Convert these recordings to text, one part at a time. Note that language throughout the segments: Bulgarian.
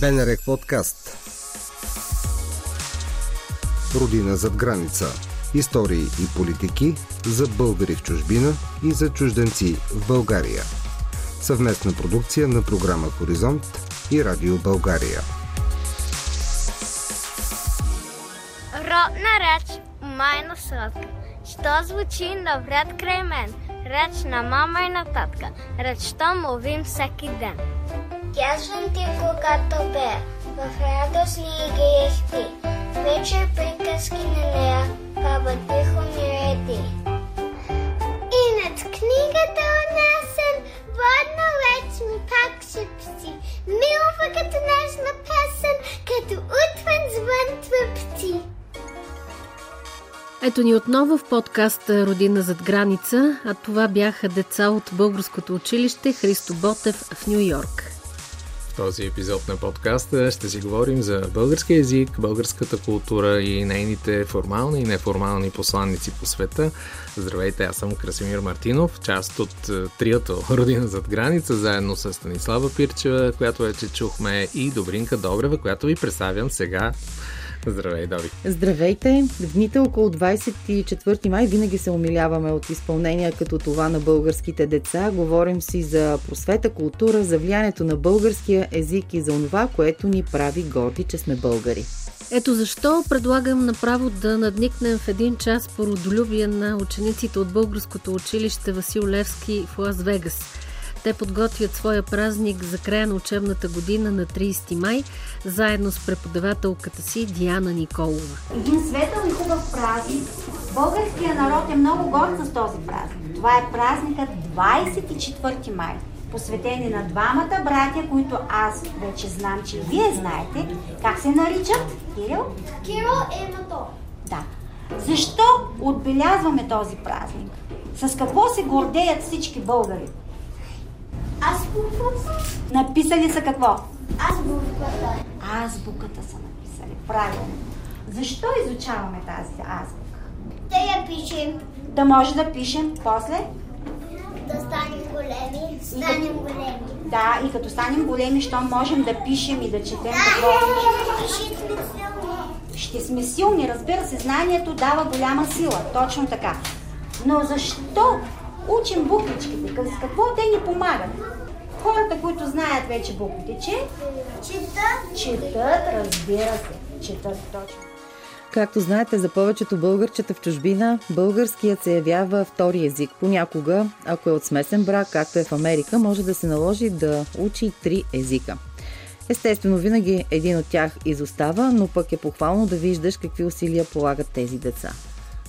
БНР подкаст Родина зад граница Истории и политики за българи в чужбина и за чужденци в България. Съвместна продукция на програма Хоризонт и Радио България. Родна реч, майна сладка. Що звучи навряд край мен? Реч на мама и на татка. Речта мовим всеки ден. Казвам ти, когато бе в радостни игри ти. Вечер приказки на нея, баба тихо ми реди. И над книгата отнесен, водна реч ми пак шепти. Милва като нежна песен, като утвен звън твърпти. Ето ни отново в подкаста Родина зад граница, а това бяха деца от българското училище Христо Ботев в Нью Йорк. Този епизод на подкаста ще си говорим за български язик, българската култура и нейните формални и неформални посланници по света. Здравейте, аз съм Красимир Мартинов, част от е, триото Родина зад граница, заедно с Станислава Пирчева, която вече чухме, и Добринка Добрева, която ви представям сега Здравей, Дори! Здравейте! В дните около 24 май винаги се умиляваме от изпълнения като това на българските деца. Говорим си за просвета, култура, за влиянието на българския език и за това, което ни прави горди, че сме българи. Ето защо предлагам направо да надникнем в един час по родолюбие на учениците от българското училище Васил Левски в Лас Вегас – те подготвят своя празник за края на учебната година на 30 май, заедно с преподавателката си Диана Николова. Един светъл и хубав празник. Българския народ е много горд с този празник. Това е празникът 24 май посветени на двамата братя, които аз вече знам, че вие знаете. Как се наричат? Кирил? Кирил и Мато. Да. Защо отбелязваме този празник? С какво се гордеят всички българи? Азбуката. Написали са какво? Азбуката. Азбуката са написали. Правилно. Защо изучаваме тази азбука? Да я пишем. Да може да пишем после? Да станем големи. Станем големи. Да, и като станем големи, що можем да пишем и да четем какво? И ще сме силни. Ще сме силни, разбира се, знанието дава голяма сила. Точно така. Но защо учим буквичките? С какво те ни помагат? Хората, които знаят вече буквите, че Чета. четат, разбира се, четат точно. Както знаете, за повечето българчета в чужбина, българският се явява втори език. Понякога, ако е от смесен брак, както е в Америка, може да се наложи да учи три езика. Естествено, винаги един от тях изостава, но пък е похвално да виждаш какви усилия полагат тези деца.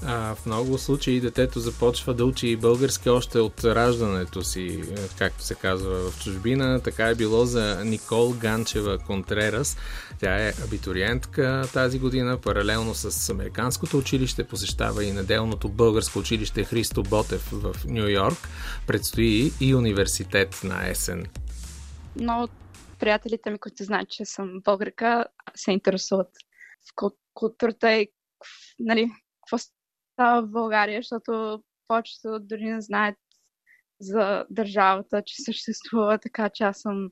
А, в много случаи детето започва да учи български още от раждането си, е, както се казва в чужбина. Така е било за Никол Ганчева Контрерас. Тя е абитуриентка тази година, паралелно с Американското училище, посещава и неделното българско училище Христо Ботев в Нью Йорк. Предстои и университет на есен. Много от приятелите ми, които знаят, че съм българка, се интересуват в културата и нали, какво става в България, защото повечето дори не знаят за държавата, че съществува, така че аз съм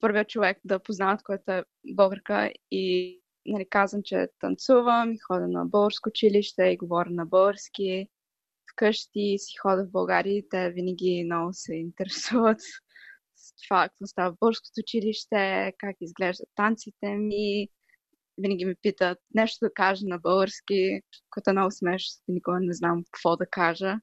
първият човек да познават, който е българка и нали, казвам, че танцувам и ходя на българско училище и говоря на български. Вкъщи си ходя в България и те винаги много се интересуват с това, какво става в българското училище, как изглеждат танците ми, винаги ме питат нещо да кажа на български, което е много смешно, никога не знам какво да кажа.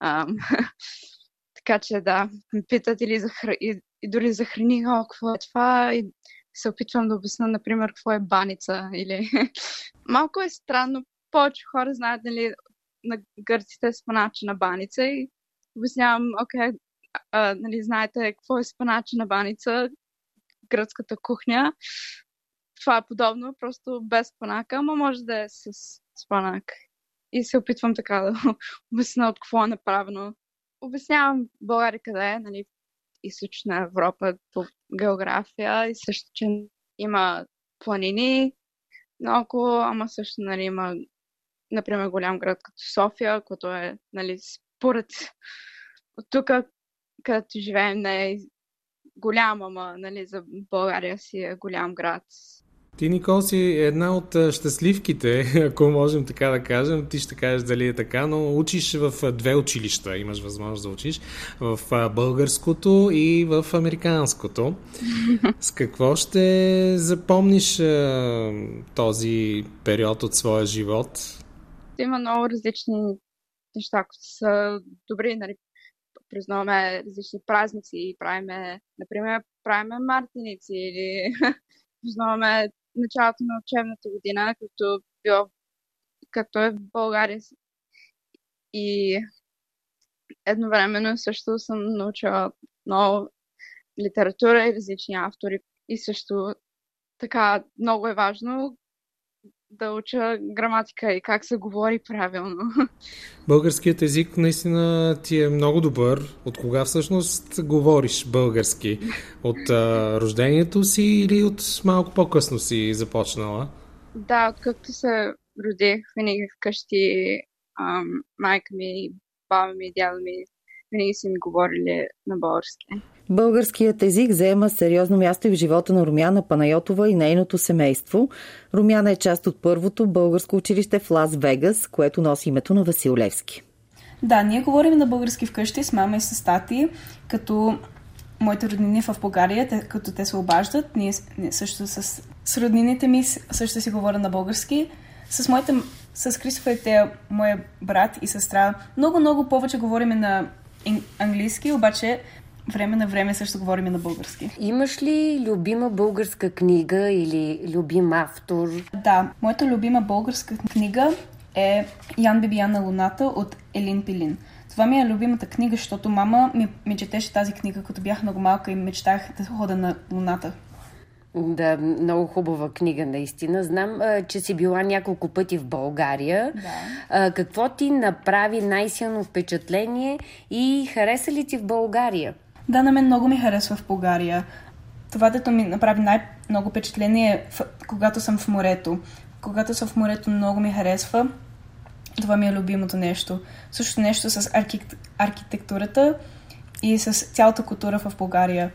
Ам, така че да, ме питат или за хр... и, и дори за храни, о, какво е това, и се опитвам да обясня, например, какво е баница. Или... Малко е странно, повече хора знаят, нали, на гърците спанача на баница и обяснявам, окей, а, нали, знаете какво е спанача на баница, гръцката кухня, това е подобно, просто без спанака, ама може да е с спанак. И се опитвам така да обясня от какво е направено. Обяснявам България къде е, нали, източна Европа по география и също, че има планини много, ама също нали, има например голям град като София, който е нали, според от тук, където живеем, не е голям, ама нали, за България си е голям град. Ти, Никол, си една от щастливките, ако можем така да кажем. Ти ще кажеш дали е така, но учиш в две училища. Имаш възможност да учиш в българското и в американското. С какво ще запомниш този период от своя живот? Има много различни неща, които са добри. Нали? Признаваме различни празници, правиме, например, правиме мартиници или признаваме началото на учебната година, като било както е в България. И едновременно също съм научила много литература и различни автори. И също така много е важно да уча граматика и как се говори правилно. Българският език наистина ти е много добър. От кога всъщност говориш български? От а, рождението си или от малко по-късно си започнала? Да, откакто се родих, винаги вкъщи ам, майка ми, баба ми, дядо ми винаги са ми говорили на български. Българският език заема сериозно място и в живота на Румяна Панайотова и нейното семейство. Румяна е част от първото българско училище в Лас Вегас, което носи името на Васил Левски. Да, ние говорим на български вкъщи с мама и с тати, като моите роднини в България, те, като те се обаждат, ние, също с, с роднините ми също си говоря на български. С моите, с Кристофър, те, моя брат и сестра, много-много повече говорим на английски, обаче време на време също говорим на български. Имаш ли любима българска книга или любим автор? Да, моята любима българска книга е Ян Бибиян на Луната от Елин Пилин. Това ми е любимата книга, защото мама ми, ми четеше тази книга, като бях много малка и мечтах да хода на Луната. Да, много хубава книга, наистина. Знам, че си била няколко пъти в България. Да. Какво ти направи най-силно впечатление и хареса ли ти в България? Да, на мен много ми харесва в България. Това, дето ми направи най-много впечатление е когато съм в морето. Когато съм в морето, много ми харесва. Това ми е любимото нещо. Също нещо с архитек... архитектурата и с цялата култура в България.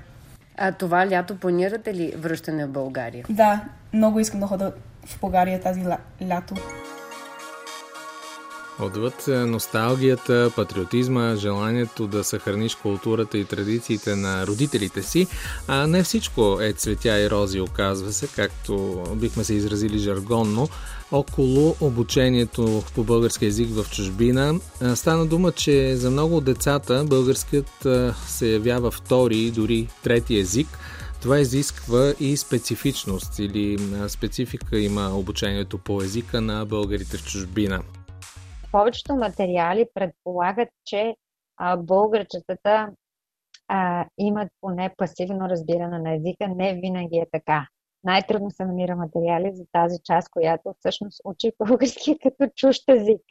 А това лято планирате ли връщане в България? Да, много искам да хода в България тази лято. Отвъд е, носталгията, патриотизма, желанието да съхраниш културата и традициите на родителите си, а не всичко е цветя и рози, оказва се, както бихме се изразили жаргонно, около обучението по български язик в чужбина. Стана дума, че за много от децата българският се явява втори, дори трети език. Това изисква и специфичност или специфика има обучението по езика на българите в чужбина повечето материали предполагат, че а, българчетата а, имат поне пасивно разбиране на езика. Не винаги е така. Най-трудно се намира материали за тази част, която всъщност учи български като чужд език.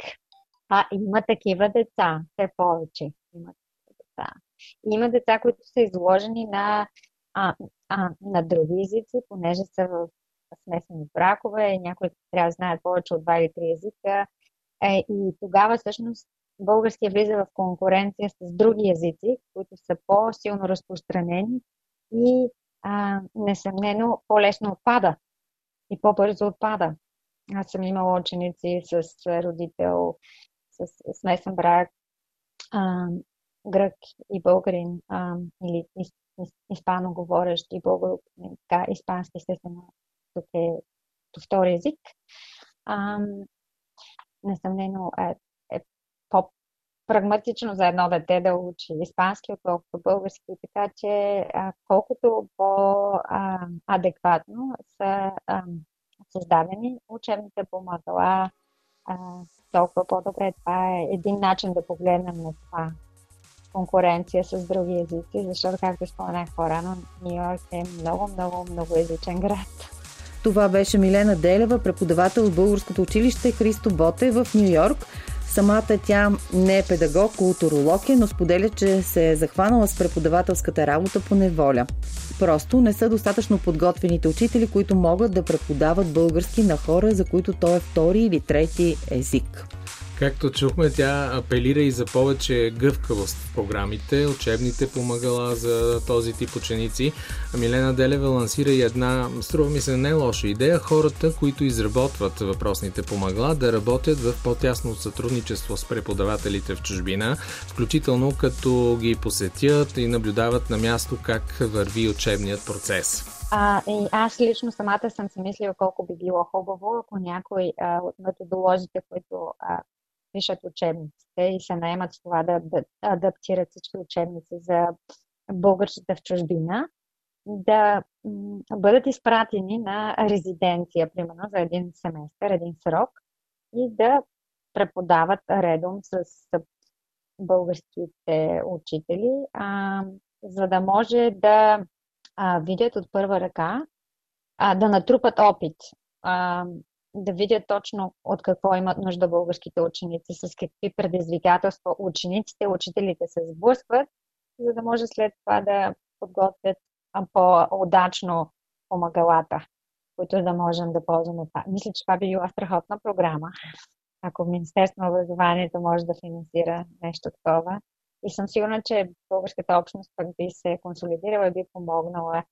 А има такива деца, все повече. Има деца. Има деца, които са изложени на, а, а, на други езици, понеже са в смесени бракове, някои трябва да знаят повече от два или три езика, е, и тогава всъщност българския влиза в конкуренция с други езици, които са по-силно разпространени и а, несъмнено по-лесно отпада и по-бързо отпада. Аз съм имала ученици с родител, с смесен брак, а, грък и българин, а, или испано говорещ и българ, така, испански, естествено, тук е втори език. А, несъмнено е, е по-прагматично за едно дете да учи испански, отколкото български. Така че колкото по-адекватно са създадени учебните помагала, толкова по-добре. Това е един начин да погледнем на това конкуренция с други езици, защото, както споменах по-рано, Нью Йорк е много, много, много езичен град. Това беше Милена Делева, преподавател в Българското училище Христо Боте в Нью Йорк. Самата тя не е педагог, културолог е, но споделя, че се е захванала с преподавателската работа по неволя. Просто не са достатъчно подготвените учители, които могат да преподават български на хора, за които той е втори или трети език. Както чухме, тя апелира и за повече гъвкавост в програмите, учебните помагала за този тип ученици. Милена Делева лансира и една, струва ми се, не лоша идея, хората, които изработват въпросните помагала, да работят в по-тясно сътрудничество с преподавателите в чужбина, включително като ги посетят и наблюдават на място как върви учебният процес. А, и аз лично самата съм си мислила колко би било хубаво, ако някой а, от методолозите, които а, пишат учебниците и се наемат с това да, да адаптират всички учебници за българщата в чужбина, да бъдат изпратени на резиденция, примерно за един семестър, един срок и да преподават редом с българските учители, а, за да може да а, видят от първа ръка, а, да натрупат опит. А, да видят точно от какво имат нужда българските ученици, с какви предизвикателства учениците, учителите се сблъскват, за да може след това да подготвят по-удачно помагалата, които да можем да ползваме. Мисля, че това би била страхотна програма, ако Министерство на образованието може да финансира нещо такова. И съм сигурна, че българската общност пък би се консолидирала и би помогнала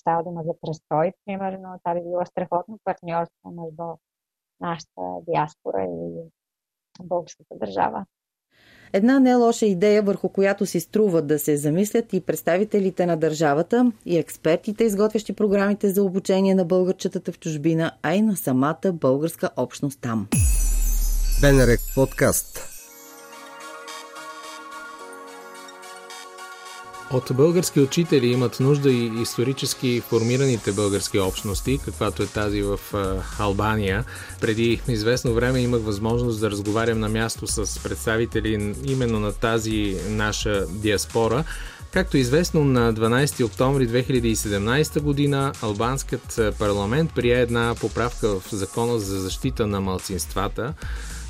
става дума за престой, примерно, това би било страхотно партньорство между нашата диаспора и българската държава. Една не лоша идея, върху която си струва да се замислят и представителите на държавата, и експертите, изготвящи програмите за обучение на българчетата в чужбина, а и на самата българска общност там. Бенерек подкаст От български учители имат нужда и исторически формираните български общности, каквато е тази в Албания. Преди известно време имах възможност да разговарям на място с представители именно на тази наша диаспора. Както известно, на 12 октомври 2017 година албанският парламент прие една поправка в закона за защита на малцинствата,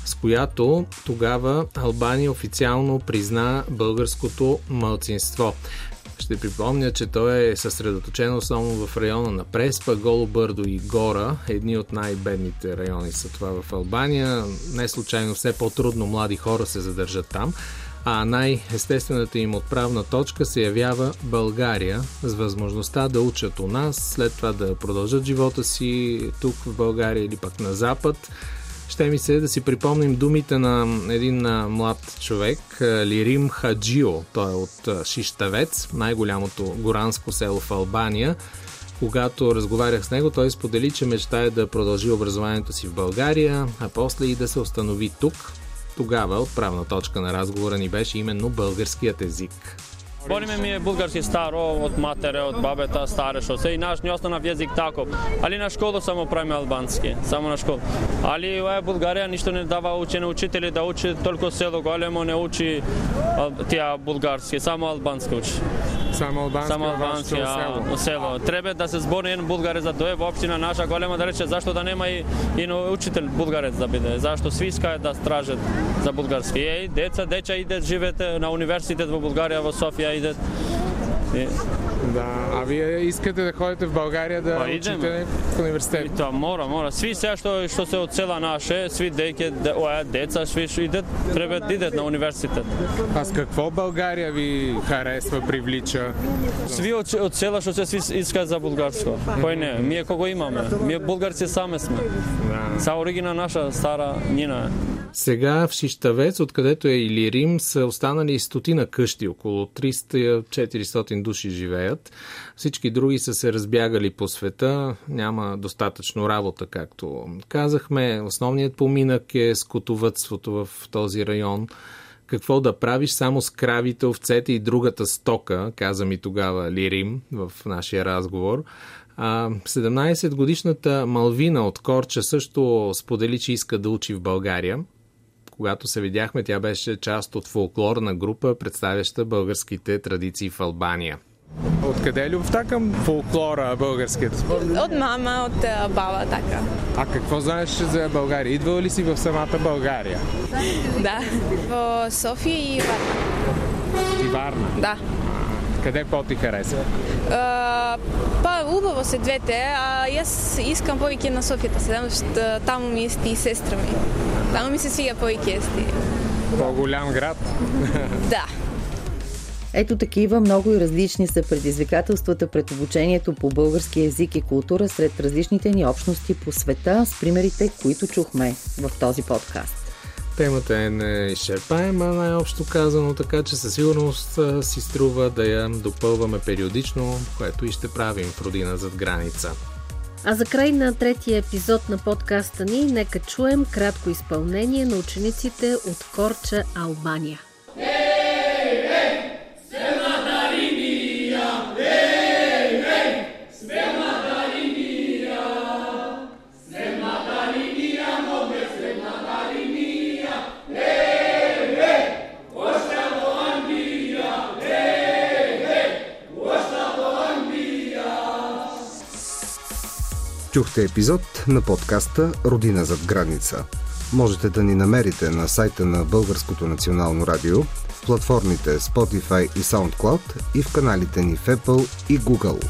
с която тогава Албания официално призна българското мълцинство. Ще припомня, че той е съсредоточен основно в района на Преспа, Голо Бърдо и Гора. Едни от най-бедните райони са това в Албания. Не случайно все по-трудно млади хора се задържат там а най-естествената им отправна точка се явява България с възможността да учат у нас, след това да продължат живота си тук в България или пък на Запад ще ми се да си припомним думите на един млад човек, Лирим Хаджио. Той е от Шиштавец, най-голямото горанско село в Албания. Когато разговарях с него, той сподели, че мечтае да продължи образованието си в България, а после и да се установи тук. Тогава отправна точка на разговора ни беше именно българският език. Бориме ми е булгарски старо од матере, од бабета, старе што се и наш ни останав јазик таков. Али на школа само правиме албански, само на школа. Али ова Булгарија ништо не дава учене учители да учи толку село големо не учи тия булгарски, само албански учи. Само албански, само албански село. село. Треба да се збори еден булгарец за тоа општина наша голема да рече зашто да нема и, и учител булгарец да биде. Зашто сви искаат да стражат за булгарски. Е, деца, деча идет живете на универзитет во Булгарија во Софија идет. И... Да, а вие искате да ходите в България да па, учите в университет? И тоа мора, мора. Сви сега што што се села наше, сви деке, оја деца, сви што идет, треба да идет на университет. А с какво България ви харесва, привлича? Сви од, од села што се сви искаат за булгарско. Кој не? Ние кого имаме? Ние булгарци саме сме. Да. Са оригина наша стара нина. Сега в Шиштавец, откъдето е или Рим, са останали стотина къщи, около 300-400 души живеят. Всички други са се разбягали по света, няма достатъчно работа, както казахме. Основният поминък е скотовътството в този район какво да правиш само с кравите, овцете и другата стока, каза ми тогава Лирим в нашия разговор. 17-годишната Малвина от Корча също сподели, че иска да учи в България когато се видяхме, тя беше част от фолклорна група, представяща българските традиции в Албания. Откъде е любовта към фолклора българският? От мама, от баба, така. А какво знаеш за България? Идвала ли си в самата България? Да, в София и Варна. И Варна? Да. Къде по-ти харесва? па, убаво се двете, а аз искам повече на Софията седам, защото там ми е и сестра ми. Там ми се свига повече ести. По-голям град? да. Ето такива много и различни са предизвикателствата пред обучението по български язик и култура сред различните ни общности по света с примерите, които чухме в този подкаст. Темата е неизчерпаема, най-общо казано, така че със сигурност си струва да я допълваме периодично, което и ще правим в родина зад граница. А за край на третия епизод на подкаста ни, нека чуем кратко изпълнение на учениците от Корча, Албания. Чухте епизод на подкаста Родина зад граница. Можете да ни намерите на сайта на Българското национално радио, в платформите Spotify и SoundCloud и в каналите ни в Apple и Google.